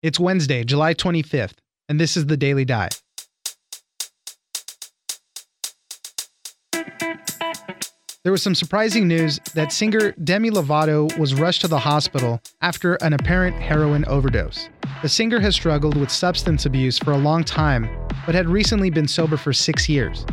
It's Wednesday, July 25th, and this is the Daily Dive. There was some surprising news that singer Demi Lovato was rushed to the hospital after an apparent heroin overdose. The singer has struggled with substance abuse for a long time, but had recently been sober for six years.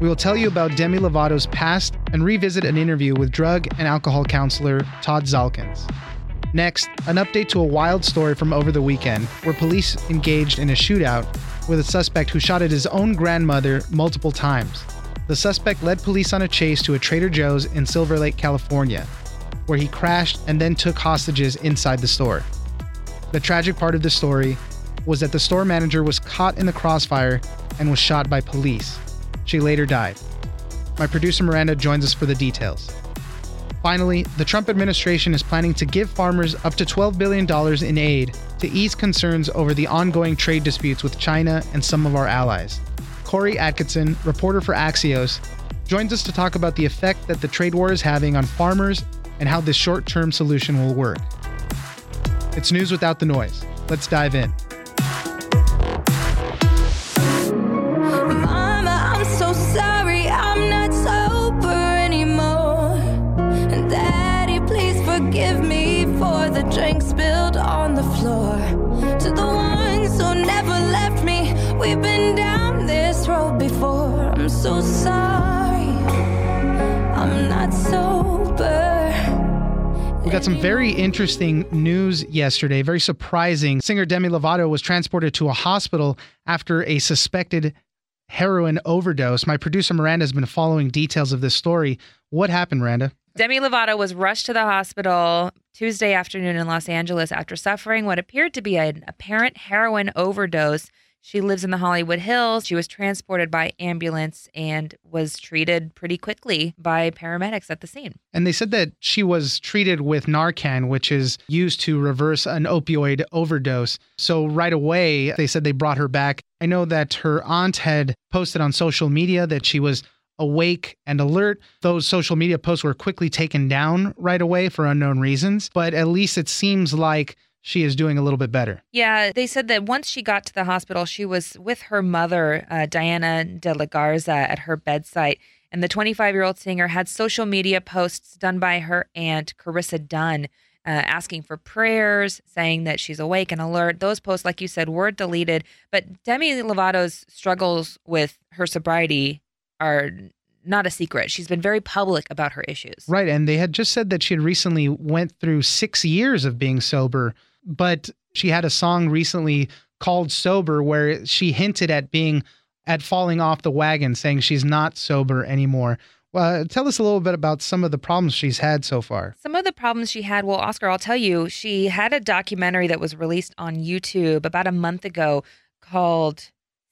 We will tell you about Demi Lovato's past and revisit an interview with drug and alcohol counselor Todd Zalkins. Next, an update to a wild story from over the weekend where police engaged in a shootout with a suspect who shot at his own grandmother multiple times. The suspect led police on a chase to a Trader Joe's in Silver Lake, California, where he crashed and then took hostages inside the store. The tragic part of the story was that the store manager was caught in the crossfire and was shot by police. She later died. My producer Miranda joins us for the details. Finally, the Trump administration is planning to give farmers up to $12 billion in aid to ease concerns over the ongoing trade disputes with China and some of our allies. Khorri Atkinson, reporter for Axios, joins us to talk about the effect that the trade war is having on farmers and how this short term solution will work. It's news without the noise. Let's dive in. Got some very interesting news yesterday, very surprising. Singer Demi Lovato was transported to a hospital after a suspected heroin overdose. My producer Miranda has been following details of this story. What happened, Miranda? Demi Lovato was rushed to the hospital Tuesday afternoon in Los Angeles after suffering what appeared to be an apparent heroin overdose. She lives in the Hollywood Hills. She was transported by ambulance and was treated pretty quickly by paramedics at the scene. And they said that she was treated with Narcan, which is used to reverse an opioid overdose. So right away, they said they brought her back. I know that her aunt had posted on social media that she was awake and alert. Those social media posts were quickly taken down right away for unknown reasons, but at least it seems like she is doing a little bit better. Yeah, they said that once she got to the hospital, she was with her mother, uh, Diana de la Garza, at her bedside. And the 25 year old singer had social media posts done by her aunt, Carissa Dunn, uh, asking for prayers, saying that she's awake and alert. Those posts, like you said, were deleted. But Demi Lovato's struggles with her sobriety are not a secret. She's been very public about her issues. Right, and they had just said that she had recently went through 6 years of being sober, but she had a song recently called Sober where she hinted at being at falling off the wagon saying she's not sober anymore. Well, tell us a little bit about some of the problems she's had so far. Some of the problems she had, well, Oscar, I'll tell you, she had a documentary that was released on YouTube about a month ago called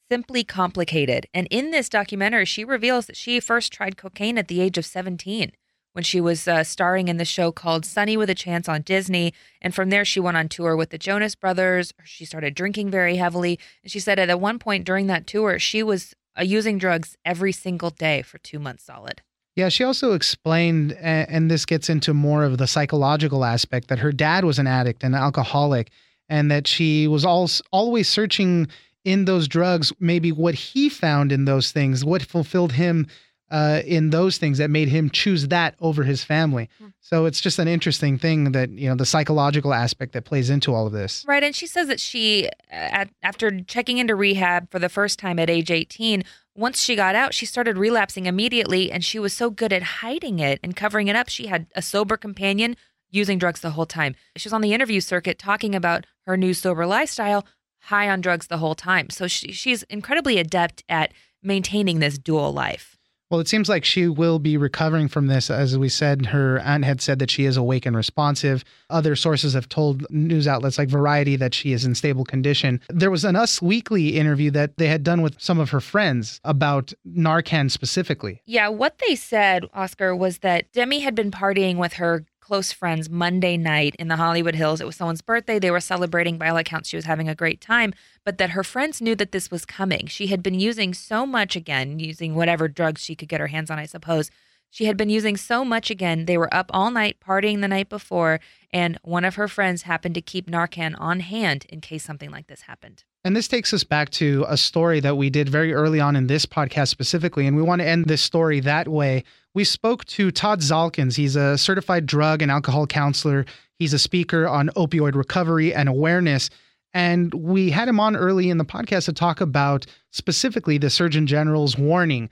Simply Complicated. And in this documentary, she reveals that she first tried cocaine at the age of 17 when she was uh, starring in the show called Sunny with a Chance on Disney. And from there, she went on tour with the Jonas Brothers. She started drinking very heavily. And she said at one point during that tour, she was uh, using drugs every single day for two months solid. Yeah, she also explained, and this gets into more of the psychological aspect, that her dad was an addict and alcoholic, and that she was al- always searching in those drugs, maybe what he found in those things, what fulfilled him uh, in those things that made him choose that over his family. So it's just an interesting thing that, you know, the psychological aspect that plays into all of this. Right. And she says that she, uh, at, after checking into rehab for the first time at age 18, once she got out, she started relapsing immediately. And she was so good at hiding it and covering it up. She had a sober companion using drugs the whole time. She was on the interview circuit talking about her new sober lifestyle, high on drugs the whole time. So she, she's incredibly adept at maintaining this dual life. Well, it seems like she will be recovering from this. As we said, her aunt had said that she is awake and responsive. Other sources have told news outlets like Variety that she is in stable condition. There was an Us Weekly interview that they had done with some of her friends about Narcan specifically. Yeah, what they said, Oscar, was that Demi had been partying with her close friends Monday night in the Hollywood Hills. It was someone's birthday. They were celebrating. By all accounts, she was having a great time, but that her friends knew that this was coming. She had been using so much again, using whatever drugs she could get her hands on, I suppose. She had been using so much again. They were up all night partying the night before, and one of her friends happened to keep Narcan on hand in case something like this happened. And this takes us back to a story that we did very early on in this podcast specifically. And we want to end this story that way. We spoke to Todd Zalkins. He's a certified drug and alcohol counselor. He's a speaker on opioid recovery and awareness. And we had him on early in the podcast to talk about specifically the Surgeon General's warning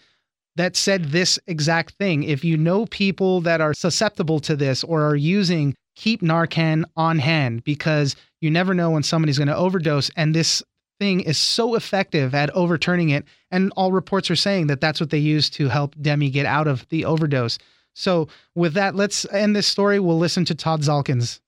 that said this exact thing. If you know people that are susceptible to this or are using, keep Narcan on hand because you never know when somebody's going to overdose. And this thing is so effective at overturning it. And all reports are saying that that's what they use to help Demi get out of the overdose. So, with that, let's end this story. We'll listen to Todd Zalkins.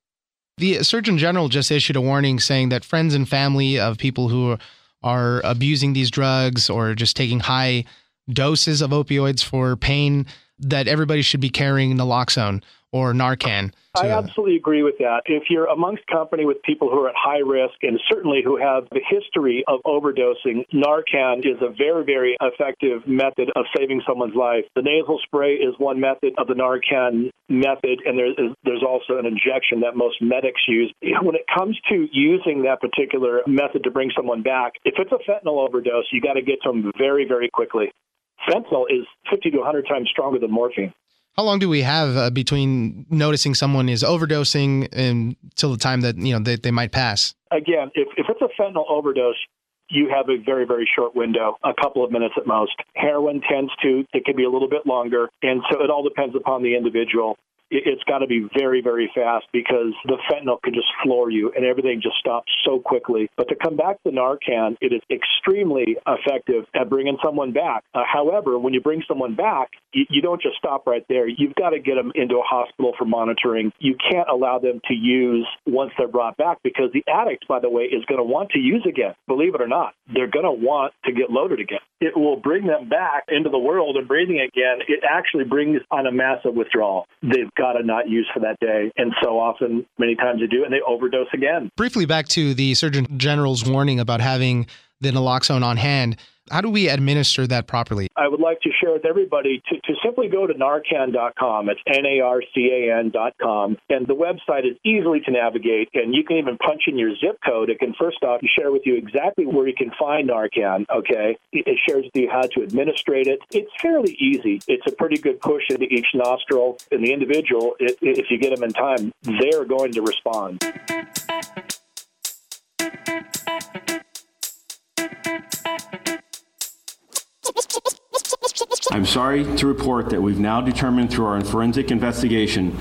The Surgeon General just issued a warning saying that friends and family of people who are abusing these drugs or just taking high doses of opioids for pain, that everybody should be carrying naloxone or Narcan. I absolutely agree with that. If you're amongst company with people who are at high risk and certainly who have the history of overdosing, Narcan is a very, very effective method of saving someone's life. The nasal spray is one method of the Narcan method, and there's, there's also an injection that most medics use. When it comes to using that particular method to bring someone back, if it's a fentanyl overdose, you got to get to them very, very quickly. Fentanyl is 50 to 100 times stronger than morphine. How long do we have uh, between noticing someone is overdosing until the time that you know they, they might pass? Again, if, if it's a fentanyl overdose, you have a very, very short window, a couple of minutes at most. Heroin tends to, it can be a little bit longer. And so it all depends upon the individual it's got to be very, very fast because the fentanyl can just floor you and everything just stops so quickly. But to come back to Narcan, it is extremely effective at bringing someone back. Uh, however, when you bring someone back, you, you don't just stop right there. You've got to get them into a hospital for monitoring. You can't allow them to use once they're brought back because the addict, by the way, is going to want to use again. Believe it or not, they're going to want to get loaded again. It will bring them back into the world and breathing again. It actually brings on a massive withdrawal. They've got to not use for that day. And so often, many times they do, and they overdose again. Briefly back to the Surgeon General's warning about having the naloxone on hand. How do we administer that properly? I would like to share with everybody to, to simply go to narcan.com. It's N A R C A N.com. And the website is easily to navigate. And you can even punch in your zip code. It can first off share with you exactly where you can find Narcan. Okay. It, shares with you how to administrate it. It's fairly easy. It's a pretty good push into each nostril. And the individual, if you get them in time, they're going to respond. I'm sorry to report that we've now determined through our forensic investigation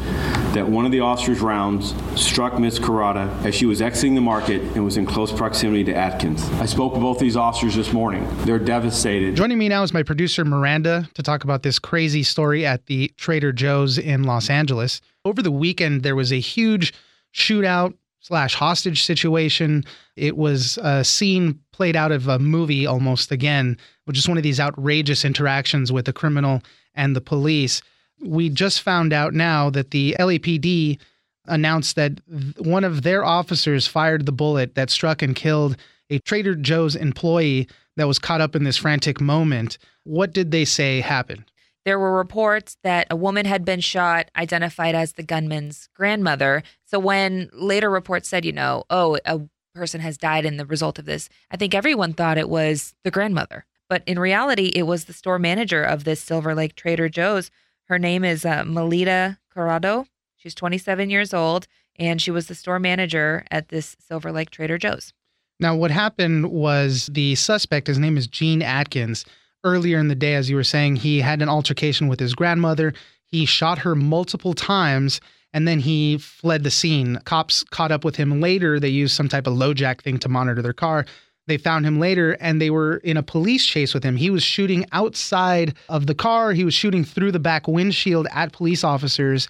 that one of the officer's rounds struck Ms. Corado as she was exiting the market and was in close proximity to Atkins. I spoke with both these officers this morning. They're devastated. Joining me now is my producer, Miranda, to talk about this crazy story at the Trader Joe's in Los Angeles. Over the weekend, there was a huge shootout slash hostage situation. It was a scene played out of a movie almost again, which is one of these outrageous interactions with the criminal and the police. We just found out now that the LAPD announced that one of their officers fired the bullet that struck and killed a Trader Joe's employee that was caught up in this frantic moment. What did they say happened? There were reports that a woman had been shot, identified as the gunman's grandmother. So when later reports said, you know, oh, a person has died in the result of this, I think everyone thought it was the grandmother. But in reality, it was the store manager of this Silver Lake Trader Joe's. Her name is uh, Melyda Corado. She's 27 years old, and she was the store manager at this Silver Lake Trader Joe's. Now, what happened was the suspect, his name is Gene Atkins earlier in the day, as you were saying, he had an altercation with his grandmother. He shot her multiple times and then he fled the scene. Cops caught up with him later. They used some type of LoJack thing to monitor their car. They found him later and they were in a police chase with him. He was shooting outside of the car, he was shooting through the back windshield at police officers.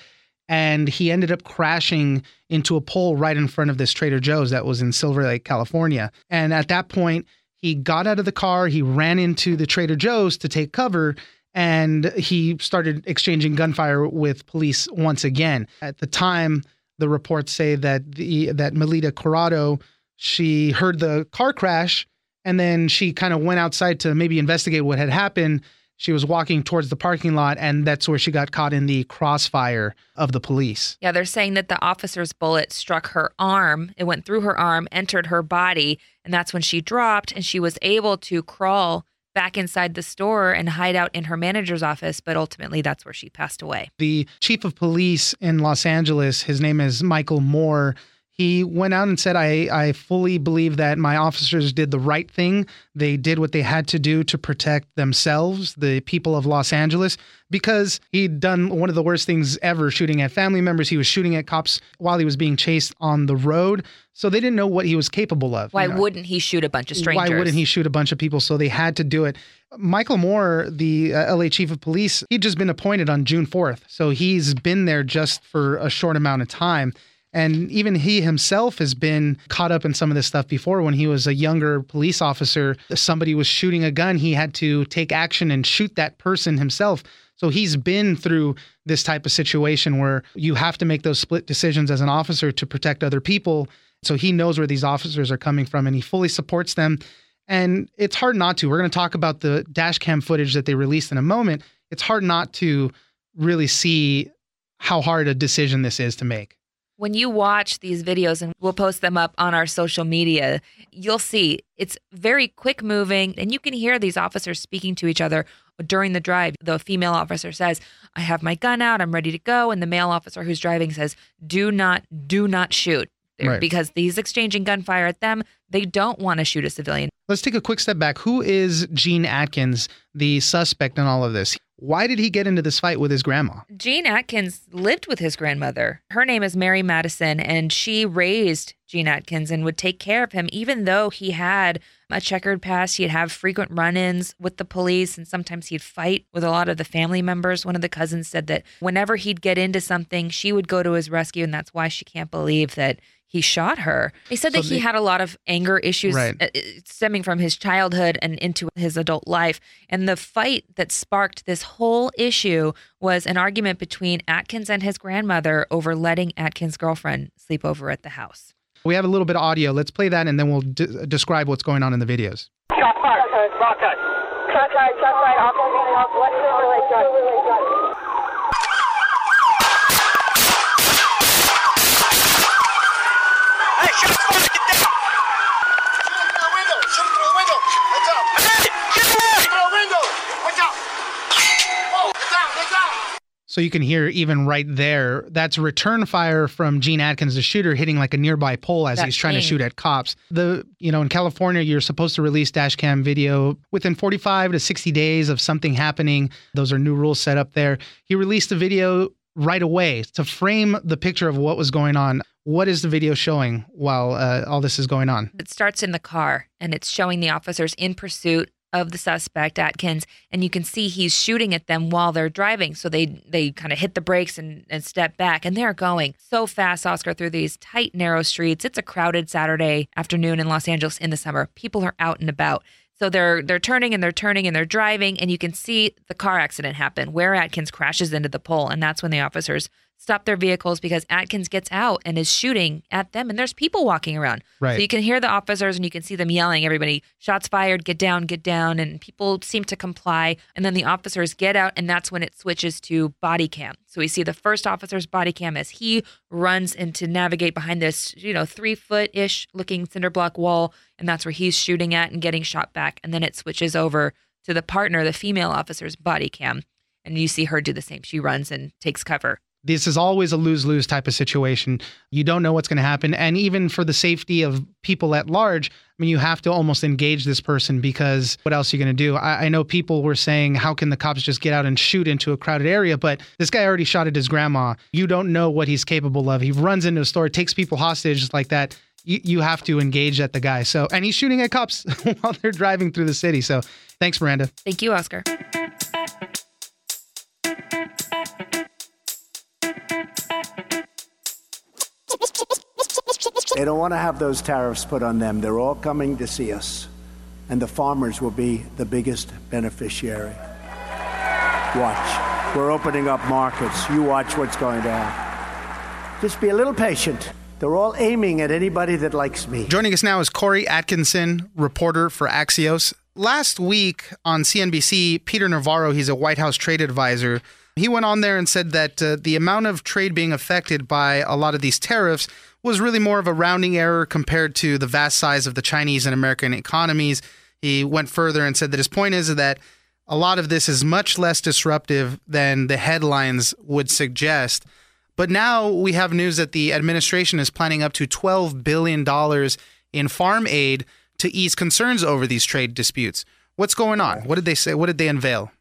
And he ended up crashing into a pole right in front of this Trader Joe's that was in Silver Lake, California. And at that point, he got out of the car, he ran into the Trader Joe's to take cover, and he started exchanging gunfire with police once again. At the time, the reports say that the that Melyda Corado she heard the car crash and then she kind of went outside to maybe investigate what had happened. She was walking towards the parking lot, and that's where she got caught in the crossfire of the police. Yeah, they're saying that the officer's bullet struck her arm. It went through her arm, entered her body, and that's when she dropped and she was able to crawl back inside the store and hide out in her manager's office, but ultimately that's where she passed away. The chief of police in Los Angeles, his name is Michel Moore. He went out and said, I, I fully believe that my officers did the right thing. They did what they had to do to protect themselves, the people of Los Angeles, because he'd done one of the worst things ever shooting at family members. He was shooting at cops while he was being chased on the road. So they didn't know what he was capable of. Why you know. wouldn't he shoot a bunch of strangers? Why wouldn't he shoot a bunch of people? So they had to do it. Michel Moore, the uh, LA chief of police, he'd just been appointed on June 4th. So he's been there just for a short amount of time. And even he himself has been caught up in some of this stuff before. When he was a younger police officer, somebody was shooting a gun, he had to take action and shoot that person himself. So he's been through this type of situation where you have to make those split decisions as an officer to protect other people. So he knows where these officers are coming from and he fully supports them. And it's hard not to. We're going to talk about the dash cam footage that they released in a moment. It's hard not to really see how hard a decision this is to make when you watch these videos and we'll post them up on our social media, you'll see it's very quick moving and you can hear these officers speaking to each other during the drive. The female officer says, I have my gun out, I'm ready to go. And the male officer who's driving says, Do not, do not shoot. Right. Because he's exchanging gunfire at them. They don't want to shoot a civilian. Let's take a quick step back. Who is Gene Atkins, the suspect in all of this? Why did he get into this fight with his grandma? Gene Atkins lived with his grandmother. Her name is Mary Madison, and she raised Gene Atkins and would take care of him, even though he had a checkered past. He'd have frequent run ins with the police, and sometimes he'd fight with a lot of the family members. One of the cousins said that whenever he'd get into something, she would go to his rescue, and that's why she can't believe that he shot her. He said so that he had a lot of anger issues right. Uh, stemming from his childhood and into his adult life. And the fight that sparked this whole issue was an argument between Atkins and his grandmother over letting Atkins' girlfriend sleep over at the house. We have a little bit of audio. Let's play that and then we'll d- describe what's going on in the videos. Shot fired. Shot fired. Shot fired. Shot fired. So you can hear even right there, that's return fire from Gene Atkins, the shooter, hitting like a nearby pole as he's trying to shoot at cops. The you know in California, you're supposed to release dash cam video within 45 to 60 days of something happening. Those are new rules set up there. He released the video right away to frame the picture of what was going on. What is the video showing while uh, all this is going on? It starts in the car and it's showing the officers in pursuit of the suspect Atkins, and you can see he's shooting at them while they're driving. So they they kind of hit the brakes and, and step back, and they're going so fast, Oscar, through these tight, narrow streets. It's a crowded Saturday afternoon in Los Angeles in the summer. People are out and about. So they're they're turning and they're turning and they're driving, and you can see the car accident happen where Atkins crashes into the pole, and that's when the officers stop their vehicles because Atkins gets out and is shooting at them, and there's people walking around. Right. So you can hear the officers and you can see them yelling, everybody, shots fired, get down, get down. And people seem to comply. And then the officers get out, and that's when it switches to body cam. So we see the first officer's body cam as he runs in to navigate behind this, you know, three foot ish looking cinder block wall. And that's where he's shooting at and getting shot back. And then it switches over to the partner, the female officer's body cam. And you see her do the same. She runs and takes cover this is always a lose lose type of situation. You don't know what's going to happen. And even for the safety of people at large, I mean, you have to almost engage this person because what else are you going to do? I, I, know people were saying, how can the cops just get out and shoot into a crowded area? But this guy already shot at his grandma. You don't know what he's capable of. He runs into a store, takes people hostage like that. You, you have to engage at the guy. So, and he's shooting at cops while they're driving through the city. So, thanks, Miranda. Thank you, Oscar. They don't want to have those tariffs put on them. They're all coming to see us. And the farmers will be the biggest beneficiary. Watch. We're opening up markets. You watch what's going to happen. Just be a little patient. They're all aiming at anybody that likes me. Joining us now is Khorri Atkinson, reporter for Axios. Last week on CNBC, Peter Navarro, he's a White House trade advisor, he went on there and said that uh, the amount of trade being affected by a lot of these tariffs was really more of a rounding error compared to the vast size of the Chinese and American economies. He went further and said that his point is that a lot of this is much less disruptive than the headlines would suggest. But now we have news that the administration is planning up to $12 billion in farm aid to ease concerns over these trade disputes. What's going on? What did they say? What did they unveil?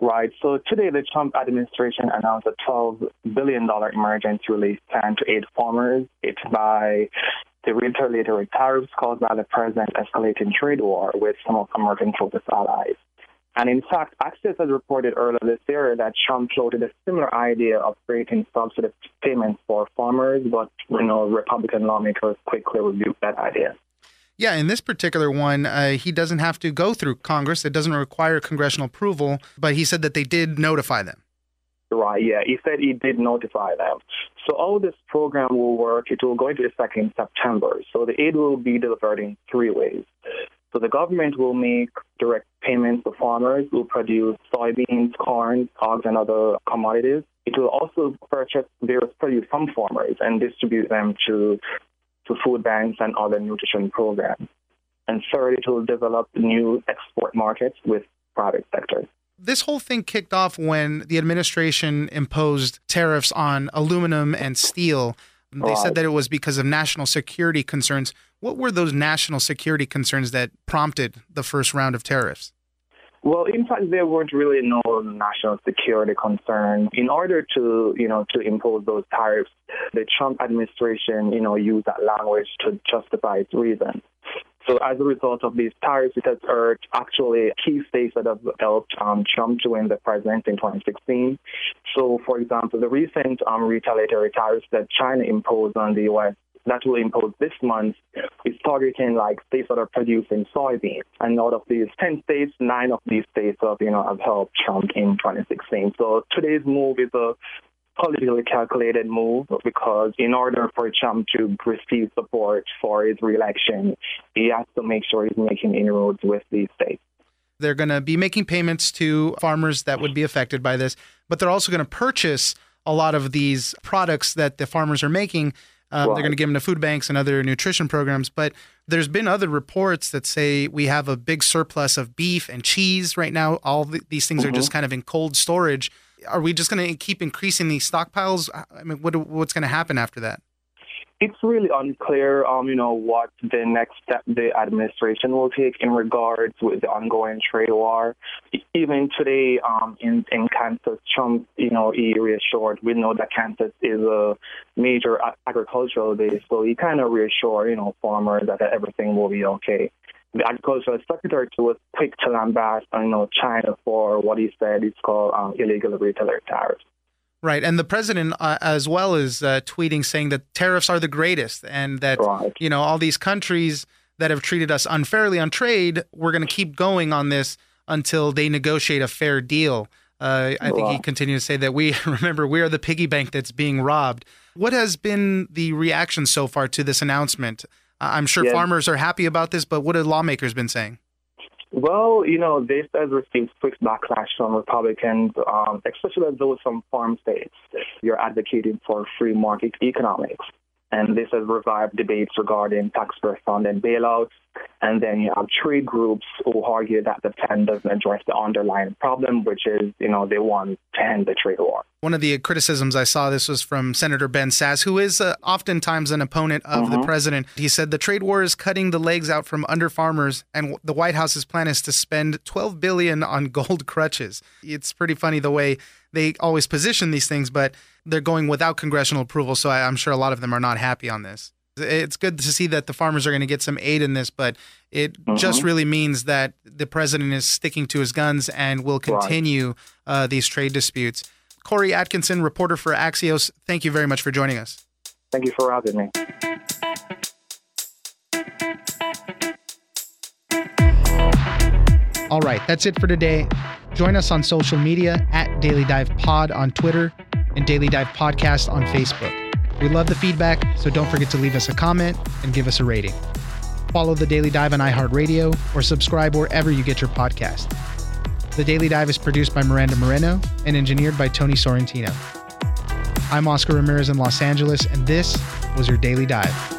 Right. So today, the Trump administration announced a $12 billion emergency relief plan to aid farmers. hit by the retaliatory tariffs caused by the present escalating trade war with some of American closest allies. And in fact, Axios has reported earlier this year that Trump floated a similar idea of creating subsidy payments for farmers, but you know, Republican lawmakers quickly rebuked that idea. Yeah, in this particular one, uh, he doesn't have to go through Congress. It doesn't require congressional approval, but he said that they did notify them. Right, yeah. He said he did notify them. So all this program will work. It will go into effect in September. So the aid will be delivered in three ways. So the government will make direct payments to farmers who produce soybeans, corn, hogs, and other commodities. It will also purchase various produce from farmers and distribute them to to food banks and other nutrition programs. And third, it will develop new export markets with private sectors. This whole thing kicked off when the administration imposed tariffs on aluminum and steel. They right. said that it was because of national security concerns. What were those national security concerns that prompted the first round of tariffs? Well, in fact, there weren't really no national security concerns. In order to, you know, to impose those tariffs, the Trump administration, you know, used that language to justify its reasons. So as a result of these tariffs, it has hurt actually key states that have helped um, Trump to win the presidency in 2016. So, for example, the recent um, retaliatory tariffs that China imposed on the U.S that will impose this month is targeting like states that are producing soybeans. And out of these 10 states, nine of these states have, you know, have helped Trump in 2016. So today's move is a politically calculated move because in order for Trump to receive support for his reelection, he has to make sure he's making inroads with these states. They're going to be making payments to farmers that would be affected by this, but they're also going to purchase a lot of these products that the farmers are making um, right. They're going to give them to food banks and other nutrition programs. But there's been other reports that say we have a big surplus of beef and cheese right now. All the, these things mm-hmm. are just mm-hmm. kind of in cold storage. Are we just going to keep increasing these stockpiles? I mean, what, what's going to happen after that? It's really unclear, um, you know, what the next step the administration will take in regards with the ongoing trade war. Even today, um, in in Kansas, Trump, you know, he reassured. We know that Kansas is a major agricultural base, so he kind of reassured, you know, farmers that everything will be okay the agricultural secretary was quick to lambast, you know, China for what he said is called um, illegal retailer tariffs. Right, and the president uh, as well is uh, tweeting saying that tariffs are the greatest, and that right. you know all these countries that have treated us unfairly on trade, we're going to keep going on this until they negotiate a fair deal. Uh, I think he continued to say that we remember we are the piggy bank that's being robbed. What has been the reaction so far to this announcement? I'm sure yeah. farmers are happy about this, but what have lawmakers been saying? Well, you know, this has received quick backlash from Republicans, um, especially those from farm states. You're advocating for free market economics. And this has revived debates regarding taxpayer funded bailouts. And then you have trade groups who argue that the plan doesn't address the underlying problem, which is, you know, they want to end the trade war. One of the criticisms I saw this was from Senator Ben Sasse, who is uh, oftentimes an opponent of mm-hmm. the president. He said the trade war is cutting the legs out from under farmers, and the White House's plan is to spend 12 billion on gold crutches. It's pretty funny the way they always position these things, but they're going without congressional approval. So I, I'm sure a lot of them are not happy on this. It's good to see that the farmers are going to get some aid in this, but it mm-hmm. just really means that the president is sticking to his guns and will continue right. uh, these trade disputes. Khorri Atkinson, reporter for Axios, thank you very much for joining us. Thank you for having me. All right, that's it for today. Join us on social media at Daily Dive Pod on Twitter and Daily Dive Podcast on Facebook. We love the feedback, so don't forget to leave us a comment and give us a rating. Follow The Daily Dive on iHeartRadio or subscribe wherever you get your podcast. The Daily Dive is produced by Miranda Moreno and engineered by Tony Sorrentino. I'm Oscar Ramirez in Los Angeles, and this was your Daily Dive.